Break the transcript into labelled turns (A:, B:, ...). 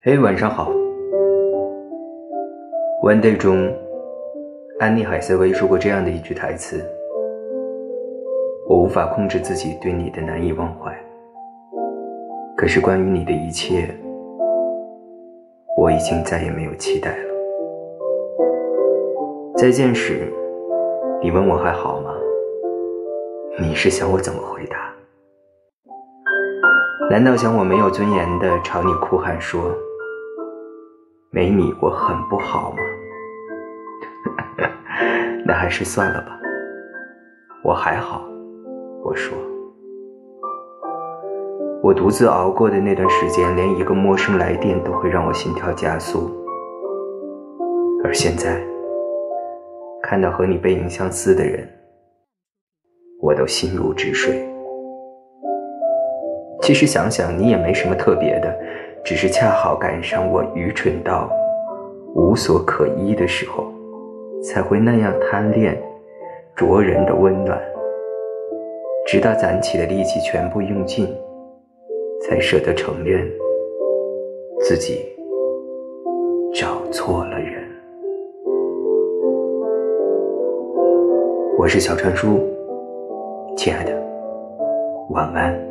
A: 嘿，晚上好。《One Day》中，安妮海瑟薇说过这样的一句台词：“我无法控制自己对你的难以忘怀，可是关于你的一切，我已经再也没有期待了。”再见时，你问我还好吗？你是想我怎么回答？难道想我没有尊严的朝你哭喊说：“没你我很不好吗？” 那还是算了吧。我还好，我说。我独自熬过的那段时间，连一个陌生来电都会让我心跳加速。而现在，看到和你背影相似的人，我都心如止水。其实想想，你也没什么特别的，只是恰好赶上我愚蠢到无所可依的时候，才会那样贪恋灼人的温暖，直到攒起的力气全部用尽，才舍得承认自己找错了人。我是小川叔，亲爱的，晚安。